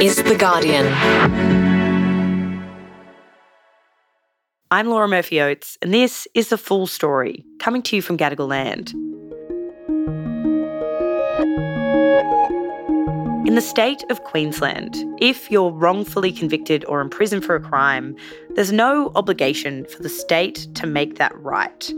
is The Guardian. I'm Laura Murphy Oates, and this is the full story coming to you from Gadigal Land. In the state of Queensland, if you're wrongfully convicted or imprisoned for a crime, there's no obligation for the state to make that right.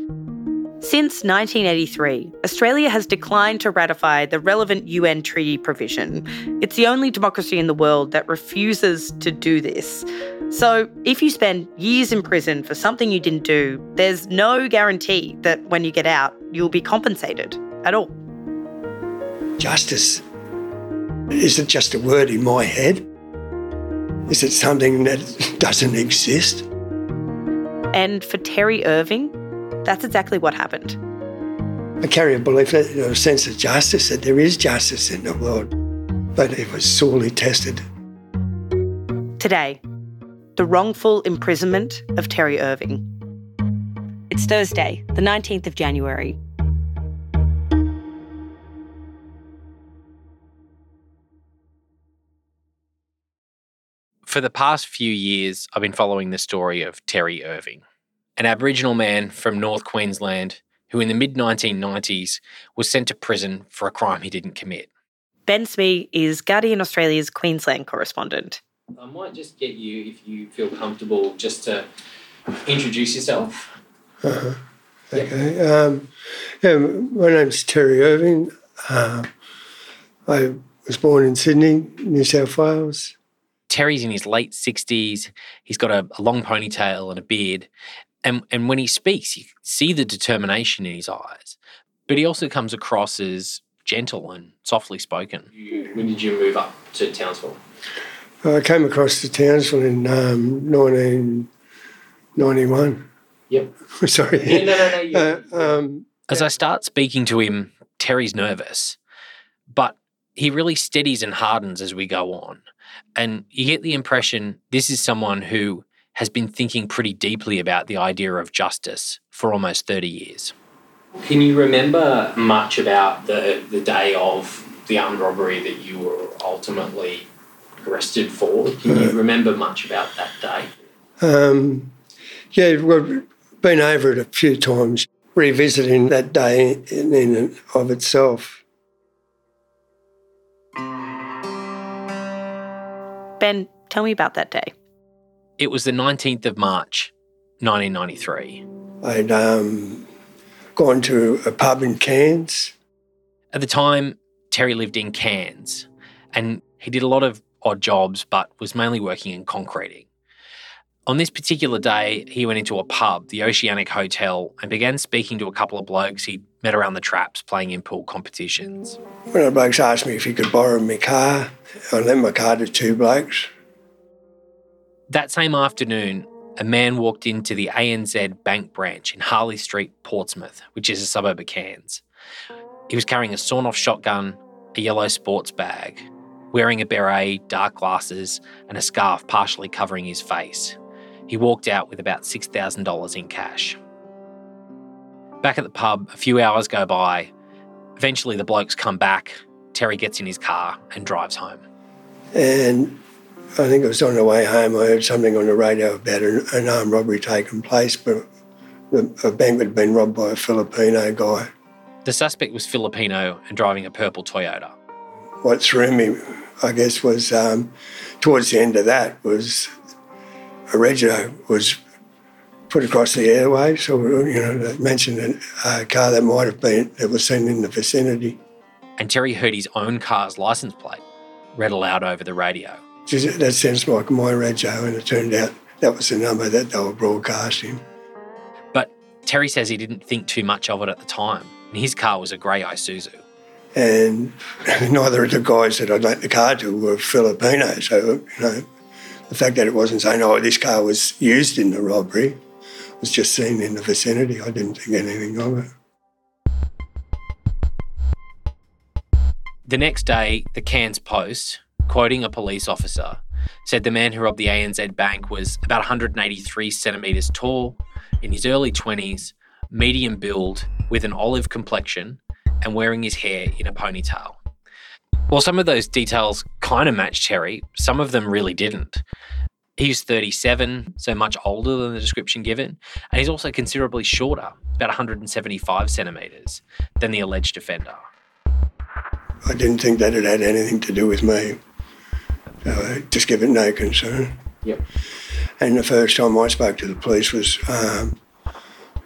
Since 1983, Australia has declined to ratify the relevant UN treaty provision. It's the only democracy in the world that refuses to do this. So, if you spend years in prison for something you didn't do, there's no guarantee that when you get out, you'll be compensated at all. Justice is it just a word in my head? Is it something that doesn't exist? And for Terry Irving, that's exactly what happened. I carry a belief, a sense of justice, that there is justice in the world, but it was sorely tested. Today, the wrongful imprisonment of Terry Irving. It's Thursday, the 19th of January, For the past few years, I've been following the story of Terry Irving, an Aboriginal man from North Queensland who, in the mid 1990s, was sent to prison for a crime he didn't commit. Ben Smee is Guardian Australia's Queensland correspondent. I might just get you, if you feel comfortable, just to introduce yourself. Uh-huh. Okay. Um, yeah, my name's Terry Irving. Uh, I was born in Sydney, New South Wales. Terry's in his late 60s. He's got a, a, long ponytail and a beard. And, and when he speaks, you see the determination in his eyes. But he also comes across as gentle and softly spoken. You, when did you move up to Townsville? I came across to Townsville in um, 1991. Yep. Sorry. Yeah, no, no, no. Uh, um, As I start speaking to him, Terry's nervous, but he really steadies and hardens as we go on. And you get the impression this is someone who has been thinking pretty deeply about the idea of justice for almost 30 years. Can you remember much about the, the day of the armed robbery that you were ultimately arrested for? Can you remember much about that day? Um, yeah, we've been over it a few times, revisiting that day in, and of itself. Ben, tell me about that day. It was the 19th of March, 1993. I'd um, gone to a pub in Cairns. At the time, Terry lived in Cairns and he did a lot of odd jobs, but was mainly working in concreting. On this particular day, he went into a pub, the Oceanic Hotel, and began speaking to a couple of blokes he'd met around the traps playing in pool competitions. One of the blokes asked me if he could borrow my car. I lent my car to two blokes. That same afternoon, a man walked into the ANZ Bank branch in Harley Street, Portsmith, which is a suburb of Cairns. He was carrying a sawn off shotgun, a yellow sports bag, wearing a beret, dark glasses, and a scarf partially covering his face. He walked out with about $6,000 in cash. Back at the pub, a few hours go by. Eventually, the blokes come back. Terry gets in his car and drives home. And I think it was on the way home, I heard something on the radio about an, an armed robbery taking place, but a bank had been robbed by a Filipino guy. The suspect was Filipino and driving a purple Toyota. What threw me, I guess, was um, towards the end of that was a radio was put across the airwaves, or you know, they mentioned a car that might have been that was seen in the vicinity. And Terry heard his own car's license plate read aloud over the radio. That sounds like my radio, and it turned out that was the number that they were broadcasting. But Terry says he didn't think too much of it at the time, and his car was a grey Isuzu. And neither of the guys that I'd lent the car to were Filipino, so you know, the fact that it wasn't saying, "Oh, this car was used in the robbery," was just seen in the vicinity. I didn't think anything of it. The next day, the Cairns Post, quoting a police officer, said the man who robbed the ANZ Bank was about 183 centimetres tall, in his early 20s, medium build, with an olive complexion, and wearing his hair in a ponytail. While some of those details kind of matched Terry, some of them really didn't. He's 37, so much older than the description given, and he's also considerably shorter, about 175 centimetres, than the alleged offender. I didn't think that it had anything to do with me. So just give it no concern. Yep. And the first time I spoke to the police was um,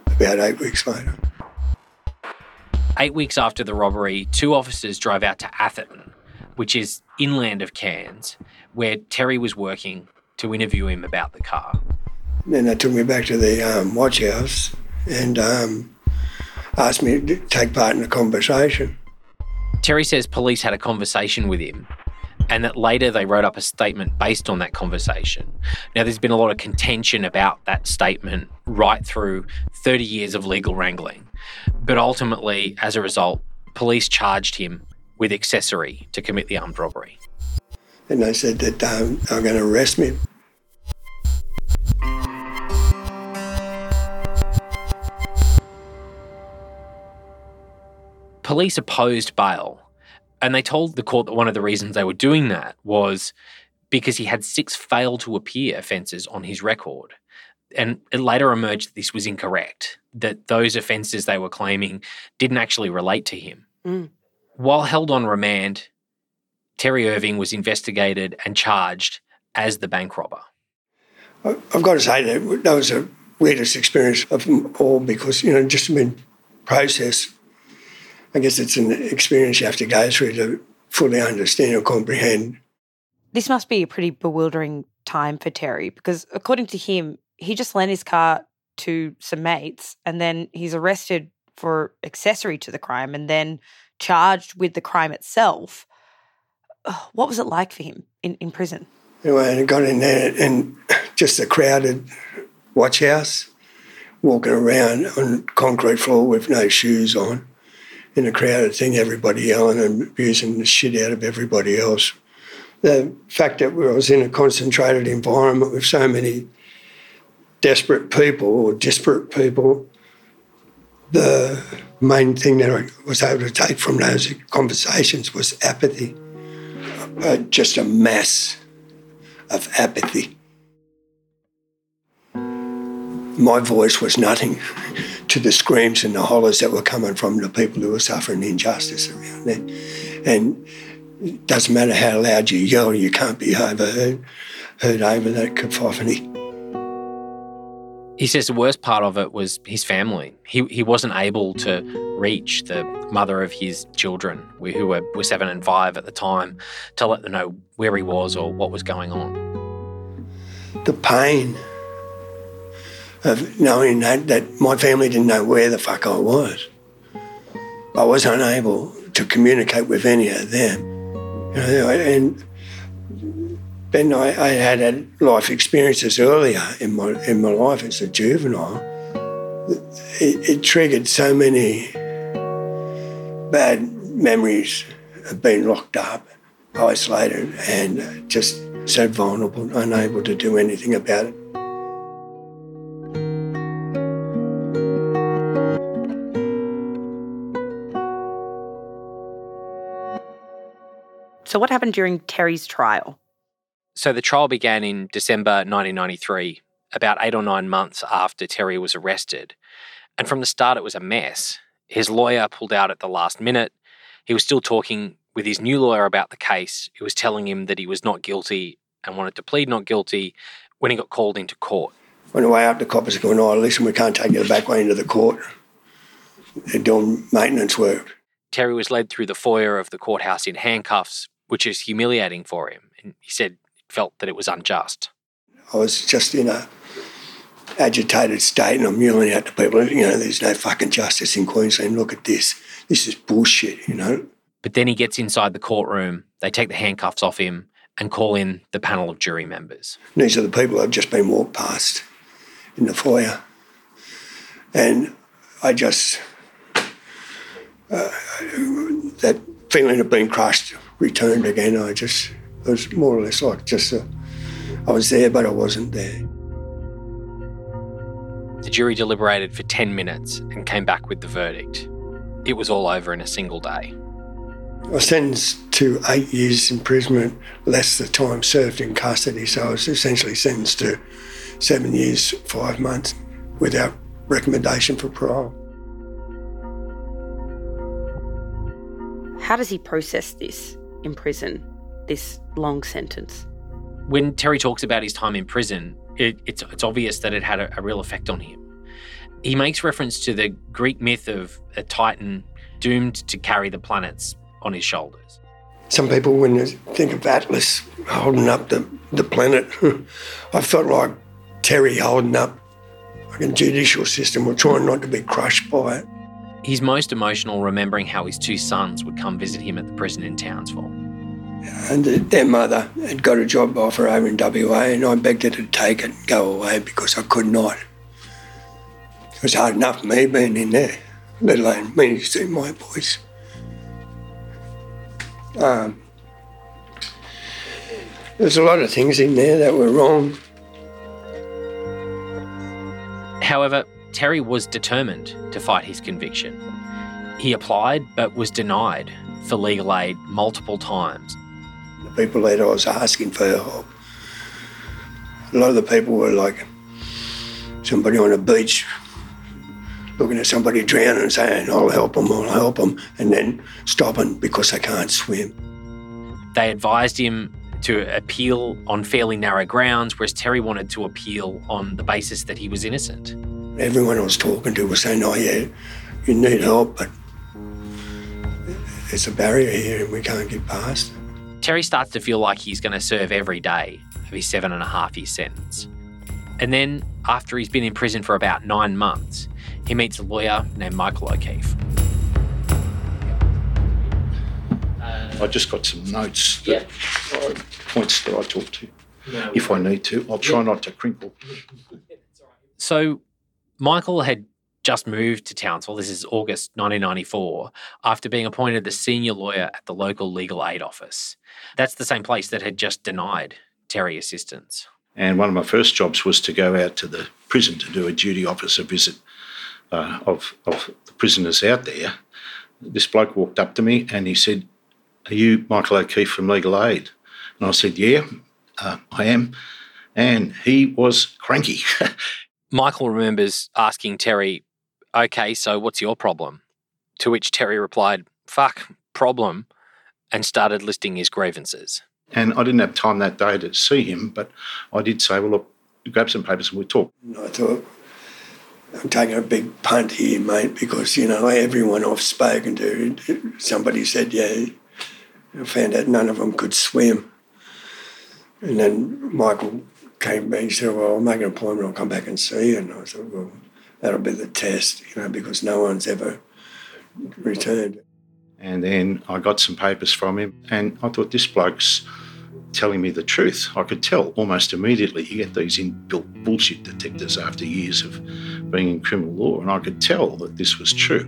about eight weeks later. Eight weeks after the robbery, two officers drove out to Atherton, which is inland of Cairns, where Terry was working to interview him about the car. Then they took me back to the um, watch house and um, asked me to take part in a conversation. Terry says police had a conversation with him and that later they wrote up a statement based on that conversation. Now, there's been a lot of contention about that statement right through 30 years of legal wrangling. But ultimately, as a result, police charged him with accessory to commit the armed robbery. And they said that um, they were going to arrest me. Police opposed bail and they told the court that one of the reasons they were doing that was because he had six fail to appear offences on his record. And it later emerged that this was incorrect, that those offences they were claiming didn't actually relate to him. Mm. While held on remand, Terry Irving was investigated and charged as the bank robber. I've got to say that that was the weirdest experience of them all because, you know, just been process I guess it's an experience you have to go through to fully understand or comprehend. This must be a pretty bewildering time for Terry because, according to him, he just lent his car to some mates and then he's arrested for accessory to the crime and then charged with the crime itself. What was it like for him in, in prison? Anyway, I got in there and just a crowded watch house, walking around on concrete floor with no shoes on in a crowded thing, everybody yelling and abusing the shit out of everybody else. The fact that I was in a concentrated environment with so many desperate people or disparate people, the main thing that I was able to take from those conversations was apathy. Uh, just a mass of apathy. My voice was nothing to the screams and the hollers that were coming from the people who were suffering injustice around there. And it doesn't matter how loud you yell, you can't be overheard heard over that cacophony. He says the worst part of it was his family. He, he wasn't able to reach the mother of his children, who were, were seven and five at the time, to let them know where he was or what was going on. The pain of knowing that, that my family didn't know where the fuck I was. I was unable to communicate with any of them. You know, and then I, I had had life experiences earlier in my in my life as a juvenile. It, it triggered so many bad memories of being locked up, isolated, and just so vulnerable, unable to do anything about it. So, what happened during Terry's trial? So, the trial began in December 1993, about eight or nine months after Terry was arrested. And from the start, it was a mess. His lawyer pulled out at the last minute. He was still talking with his new lawyer about the case, who was telling him that he was not guilty and wanted to plead not guilty when he got called into court. On the way up, the coppers going, Oh, listen, we can't take you the back way into the court. They're doing maintenance work. Terry was led through the foyer of the courthouse in handcuffs, which is humiliating for him. And he said he felt that it was unjust. I was just in a agitated state and I'm yelling out to people, you know, there's no fucking justice in Queensland. Look at this. This is bullshit, you know. But then he gets inside the courtroom, they take the handcuffs off him and call in the panel of jury members. These are the people I've just been walked past in the foyer. And I just, uh, that feeling of being crushed returned again. I just, it was more or less like just a, I was there, but I wasn't there. The jury deliberated for 10 minutes and came back with the verdict. It was all over in a single day. I was sentenced to eight years imprisonment, less the time served in custody. So I was essentially sentenced to seven years, five months without recommendation for parole. How does he process this in prison, this long sentence? When Terry talks about his time in prison, it, it's, it's obvious that it had a, a real effect on him. He makes reference to the Greek myth of a titan doomed to carry the planets on his shoulders. Some people, when they think of Atlas holding up the, the planet, I felt like Terry holding up like a judicial system or trying not to be crushed by it. He's most emotional remembering how his two sons would come visit him at the prison in Townsville. And their mother had got a job offer over in WA, and I begged her to take it and go away because I could not. It was hard enough for me being in there, let alone me to see my boys. Um, there's a lot of things in there that were wrong. However, Terry was determined to fight his conviction. He applied but was denied for legal aid multiple times. The people that I was asking for help, a lot of the people were like somebody on a beach looking at somebody drowning and saying, I'll help them, I'll help them, and then stopping because they can't swim. They advised him to appeal on fairly narrow grounds, whereas Terry wanted to appeal on the basis that he was innocent. Everyone I was talking to was saying, oh, yeah, you need help, but there's a barrier here and we can't get past. Terry starts to feel like he's going to serve every day of his seven and a half year sentence. And then, after he's been in prison for about nine months, he meets a lawyer named Michael O'Keefe. Uh, I just got some notes, that I, points that I talk to if I need to. I'll try not to crinkle. So, Michael had just moved to Townsville. This is August 1994, after being appointed the senior lawyer at the local legal aid office. That's the same place that had just denied Terry assistance. And one of my first jobs was to go out to the prison to do a duty officer visit uh, of, of the prisoners out there. This bloke walked up to me and he said, Are you Michael O'Keefe from Legal Aid? And I said, Yeah, uh, I am. And he was cranky. Michael remembers asking Terry, Okay, so what's your problem? To which Terry replied, Fuck, problem, and started listing his grievances. And I didn't have time that day to see him, but I did say, Well, look, grab some papers and we'll talk. And I thought, I'm taking a big punt here, mate, because, you know, everyone I've spoken to, somebody said, yeah, I found out none of them could swim. And then Michael came to me and said, well, I'll make an appointment, I'll come back and see you. And I said, well, that'll be the test, you know, because no one's ever returned. And then I got some papers from him, and I thought this bloke's telling me the truth. I could tell almost immediately. You get these inbuilt bullshit detectors after years of being in criminal law, and I could tell that this was true.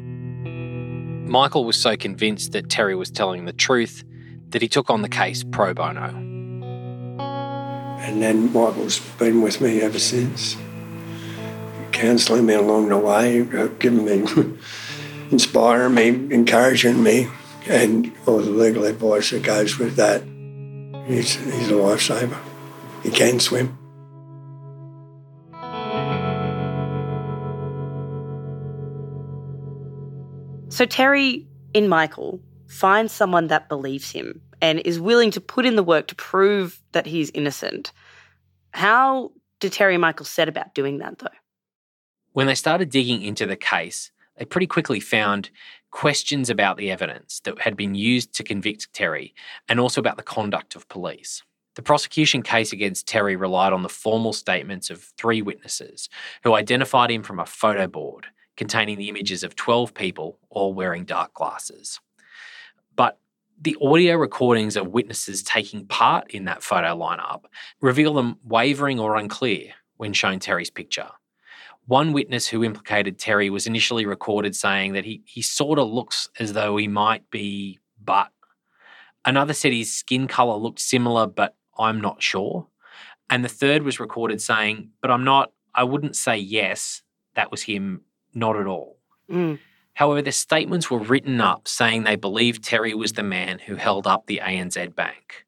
Michael was so convinced that Terry was telling the truth that he took on the case pro bono. And then Michael's been with me ever since, counselling me along the way, uh, giving me, inspiring me, encouraging me, and all the legal advice that goes with that. He's, he's a lifesaver. He can swim. So Terry, in Michael, finds someone that believes him and is willing to put in the work to prove that he's innocent. How did Terry Michael set about doing that, though? When they started digging into the case, they pretty quickly found questions about the evidence that had been used to convict Terry and also about the conduct of police. The prosecution case against Terry relied on the formal statements of three witnesses who identified him from a photo board containing the images of 12 people all wearing dark glasses. But the audio recordings of witnesses taking part in that photo lineup reveal them wavering or unclear when shown Terry's picture. One witness who implicated Terry was initially recorded saying that he, he sort of looks as though he might be, but. Another said his skin colour looked similar, but I'm not sure. And the third was recorded saying, but I'm not, I wouldn't say yes, that was him, not at all. Mm. However, their statements were written up saying they believed Terry was the man who held up the ANZ Bank.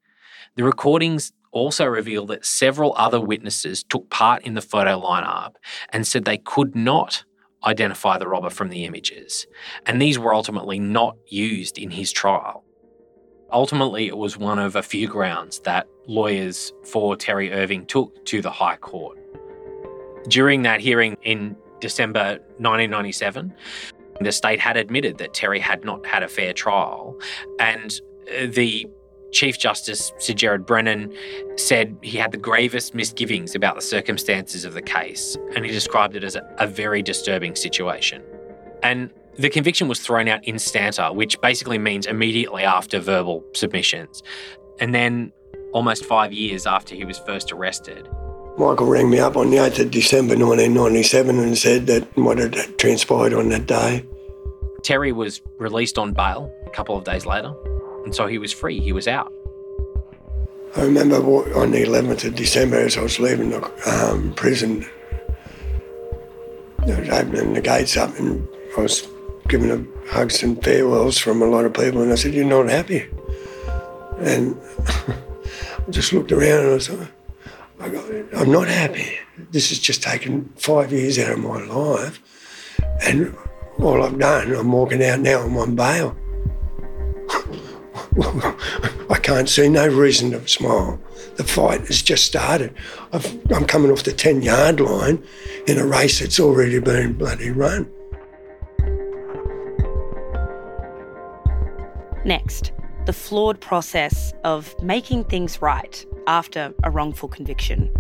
The recordings also reveal that several other witnesses took part in the photo lineup and said they could not identify the robber from the images, and these were ultimately not used in his trial. Ultimately, it was one of a few grounds that lawyers for Terry Irving took to the High Court. During that hearing in December 1997, the state had admitted that Terry had not had a fair trial, and uh, the Chief Justice Sir Gerard Brennan said he had the gravest misgivings about the circumstances of the case, and he described it as a, a very disturbing situation. And the conviction was thrown out instanter, which basically means immediately after verbal submissions. And then almost five years after he was first arrested. Michael rang me up on the 8th of December 1997 and said that what had transpired on that day. Terry was released on bail a couple of days later, and so he was free, he was out. I remember on the 11th of December as I was leaving the um, prison, they was opening the gates up and I was given hugs and farewells from a lot of people and I said, you're not happy. And I just looked around and I thought, I'm not happy. This has just taken five years out of my life. And all I've done, I'm walking out now, I'm on bail. I can't see no reason to smile. The fight has just started. i am coming off the 10 yard line in a race that's already been bloody run. Next, the flawed process of making things right after a wrongful conviction.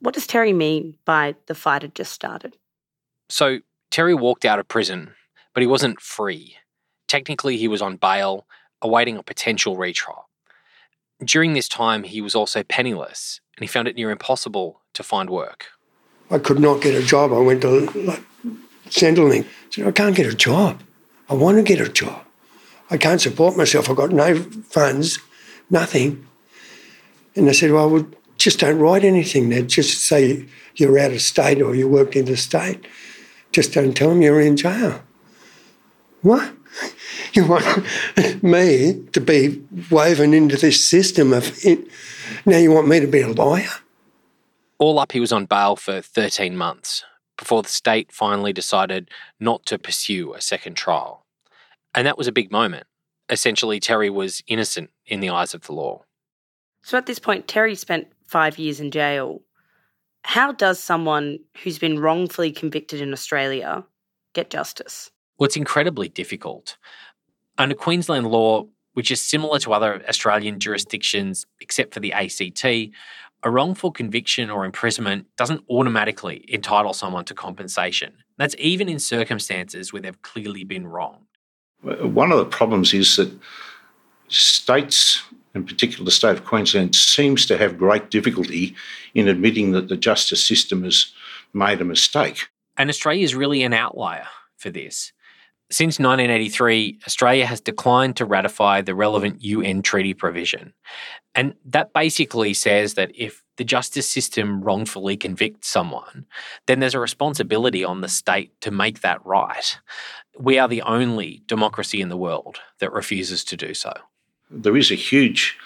What does Terry mean by the fight had just started? So, Terry walked out of prison, but he wasn't free. Technically, he was on bail, awaiting a potential retrial. During this time, he was also penniless and he found it near impossible to find work. I could not get a job. I went to like, Centrelink. I said, I can't get a job. I want to get a job. I can't support myself. I've got no funds, nothing. And they said, well, well, just don't write anything there. Just say you're out of state or you worked in the state. Just don't tell them you're in jail. What? You want me to be woven into this system of it? Now you want me to be a lawyer? All up, he was on bail for 13 months before the state finally decided not to pursue a second trial. And that was a big moment. Essentially, Terry was innocent in the eyes of the law. So at this point, Terry spent five years in jail. How does someone who's been wrongfully convicted in Australia get justice? Well, it's incredibly difficult. Under Queensland law, which is similar to other Australian jurisdictions except for the ACT, a wrongful conviction or imprisonment doesn't automatically entitle someone to compensation. That's even in circumstances where they've clearly been wronged. One of the problems is that states, in particular the state of Queensland, seems to have great difficulty in admitting that the justice system has made a mistake. And Australia is really an outlier for this. Since 1983, Australia has declined to ratify the relevant UN treaty provision. And that basically says that if the justice system wrongfully convicts someone, then there's a responsibility on the state to make that right. We are the only democracy in the world that refuses to do so. There is a huge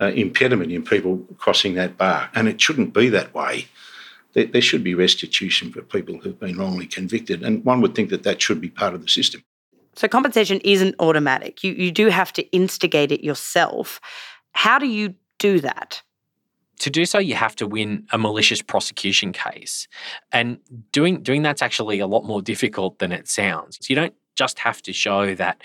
uh, impediment in people crossing that bar, and it shouldn't be that way. There, should be restitution for people who've been wrongly convicted, and one would think that that should be part of the system. So compensation isn't automatic. You you do have to instigate it yourself. How do you do that? To do so, you have to win a malicious prosecution case, and doing doing that's actually a lot more difficult than it sounds. So you don't just have to show that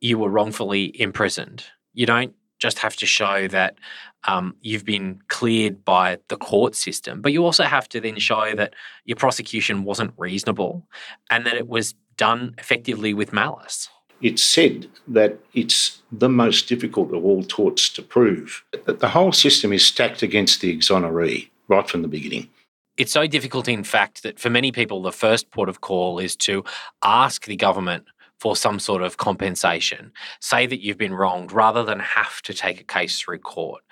you were wrongfully imprisoned. You don't just have to show that um, you've been cleared by the court system, but you also have to then show that your prosecution wasn't reasonable and that it was done effectively with malice. It's said that it's the most difficult of all torts to prove. That the whole system is stacked against the exoneree right from the beginning. It's so difficult, in fact, that for many people, the first port of call is to ask the government for some sort of compensation. Say that you've been wronged rather than have to take a case through court.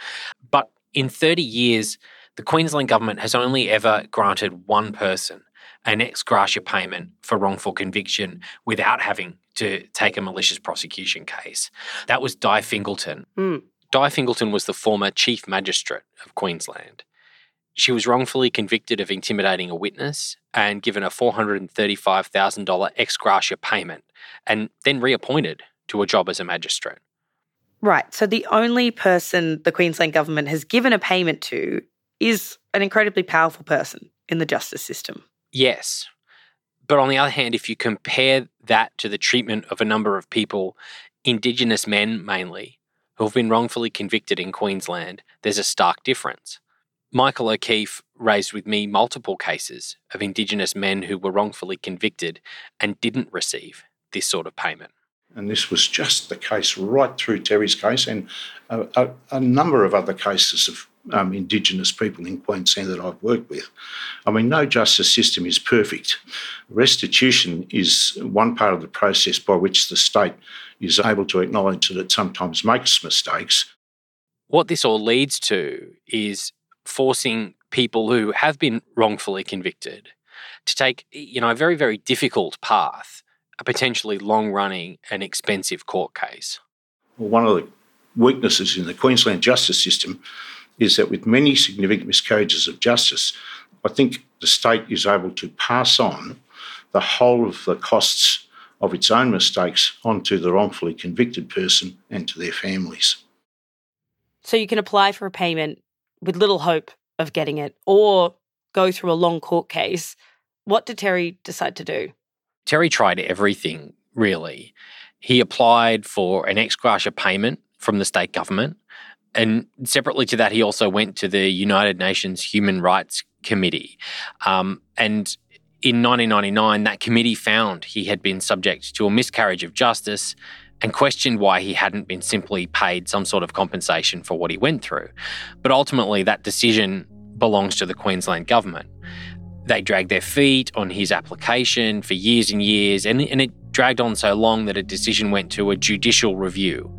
But in 30 years, the Queensland government has only ever granted one person an ex gratia payment for wrongful conviction without having to take a malicious prosecution case. That was Di Fingleton. Mm. Di Fingleton was the former Chief Magistrate of Queensland. She was wrongfully convicted of intimidating a witness and given a $435,000 ex gratia payment and then reappointed to a job as a magistrate. Right. So the only person the Queensland government has given a payment to is an incredibly powerful person in the justice system. Yes. But on the other hand, if you compare that to the treatment of a number of people, Indigenous men mainly, who have been wrongfully convicted in Queensland, there's a stark difference. Michael O'Keefe raised with me multiple cases of Indigenous men who were wrongfully convicted and didn't receive this sort of payment. And this was just the case right through Terry's case and a, a, a number of other cases of um, Indigenous people in Queensland that I've worked with. I mean, no justice system is perfect. Restitution is one part of the process by which the state is able to acknowledge that it sometimes makes mistakes. What this all leads to is forcing people who have been wrongfully convicted to take, you know, a very, very difficult path, a potentially long running and expensive court case. Well, one of the weaknesses in the Queensland justice system is that with many significant miscarriages of justice, I think the state is able to pass on the whole of the costs of its own mistakes onto the wrongfully convicted person and to their families. So you can apply for a payment with little hope of getting it or go through a long court case. What did Terry decide to do? Terry tried everything, really. He applied for an ex gratia payment from the state government. And separately to that, he also went to the United Nations Human Rights Committee. Um, and in 1999, that committee found he had been subject to a miscarriage of justice and questioned why he hadn't been simply paid some sort of compensation for what he went through. But ultimately, that decision belongs to the Queensland government. They dragged their feet on his application for years and years, and, and it dragged on so long that a decision went to a judicial review.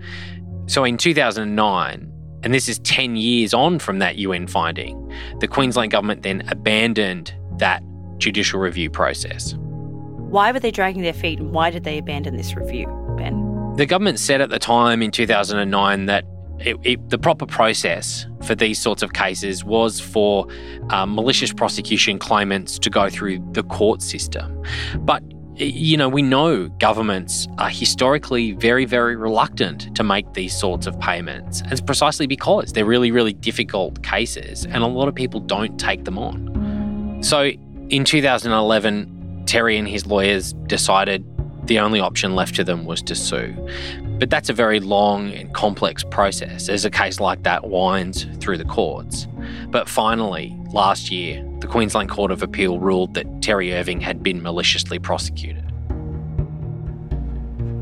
So in 2009, and this is 10 years on from that UN finding, the Queensland government then abandoned that judicial review process. Why were they dragging their feet and why did they abandon this review, Ben? The government said at the time in 2009 that it, it, the proper process for these sorts of cases was for um, malicious prosecution claimants to go through the court system. But you know, we know governments are historically very, very reluctant to make these sorts of payments. And it's precisely because they're really, really difficult cases and a lot of people don't take them on. So in 2011, Terry and his lawyers decided the only option left to them was to sue. But that's a very long and complex process as a case like that winds through the courts. But finally, last year, the Queensland Court of Appeal ruled that Terry Irving had been maliciously prosecuted.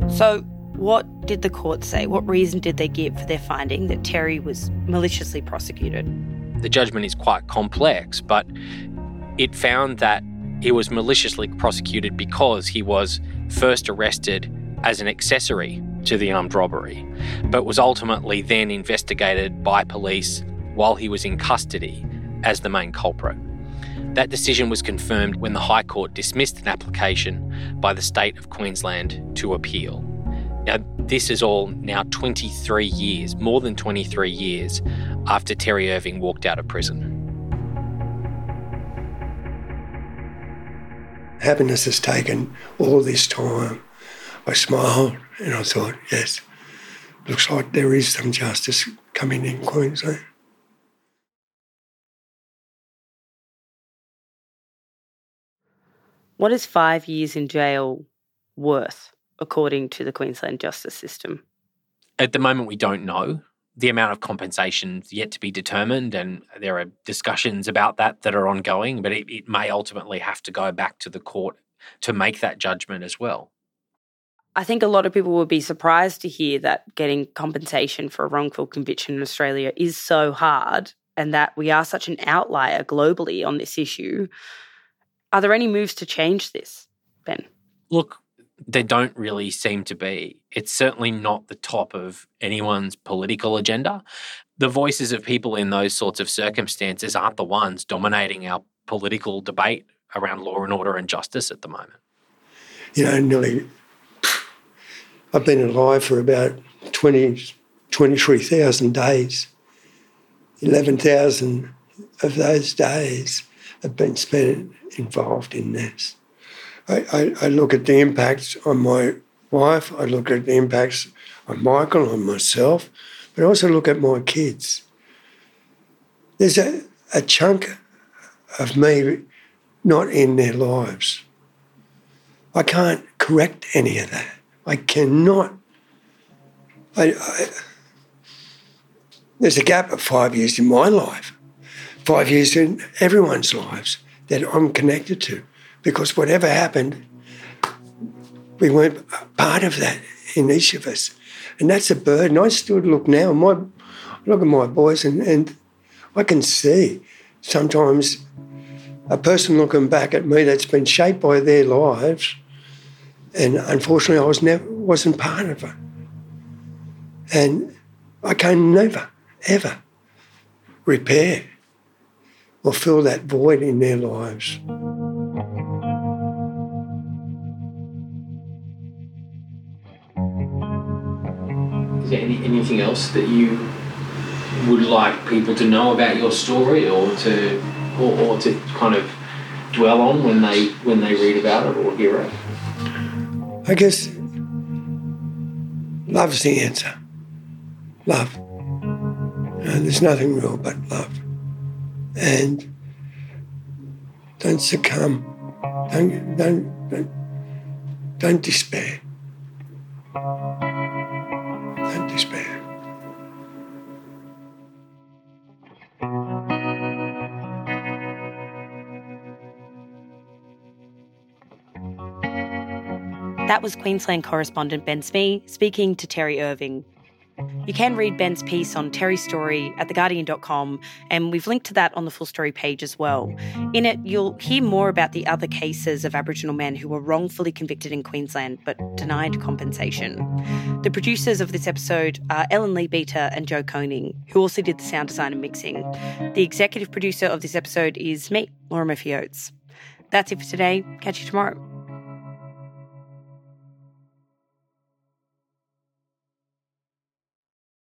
So, what did the court say? What reason did they give for their finding that Terry was maliciously prosecuted? The judgment is quite complex, but it found that he was maliciously prosecuted because he was first arrested as an accessory to the armed robbery, but was ultimately then investigated by police while he was in custody as the main culprit. That decision was confirmed when the High Court dismissed an application by the state of Queensland to appeal. Now, this is all now 23 years, more than 23 years, after Terry Irving walked out of prison. Happiness has taken all this time. I smiled and I thought, yes, looks like there is some justice coming in Queensland. What is five years in jail worth, according to the Queensland justice system? At the moment, we don't know. The amount of compensation is yet to be determined, and there are discussions about that that are ongoing, but it, it may ultimately have to go back to the court to make that judgment as well. I think a lot of people would be surprised to hear that getting compensation for a wrongful conviction in Australia is so hard and that we are such an outlier globally on this issue. Are there any moves to change this, Ben? Look, they don't really seem to be. It's certainly not the top of anyone's political agenda. The voices of people in those sorts of circumstances aren't the ones dominating our political debate around law and order and justice at the moment. You know, nearly, I've been alive for about 20, 23,000 days. 11,000 of those days have been spent involved in this. I, I, look at the impacts on my wife, I look at the impacts on Michael, on myself, but I also look at my kids. There's a, a chunk of me not in their lives. I can't correct any of that. I cannot. I, I, there's a gap of five years in my life, five years in everyone's lives that I'm connected to, because whatever happened, we weren't part of that in each of us, and that's a burden. I still look now, my look at my boys, and, and I can see sometimes a person looking back at me that's been shaped by their lives, and unfortunately, I was never wasn't part of it, and I can never ever repair or fill that void in their lives. Is there any, anything else that you would like people to know about your story or to or, or to kind of dwell on when they when they read about it or hear it? I guess love's the answer. Love. And there's nothing real but love. And don't succumb. Don't, don't, don't, don't despair. That was Queensland correspondent Ben Smee speaking to Terry Irving. You can read Ben's piece on Terry's story at theguardian.com, and we've linked to that on the full story page as well. In it, you'll hear more about the other cases of Aboriginal men who were wrongfully convicted in Queensland but denied compensation. The producers of this episode are Ellen Leabeater and Joe Koning, who also did the sound design and mixing. The executive producer of this episode is me, Laura Murphy Oates. That's it for today. Catch you tomorrow.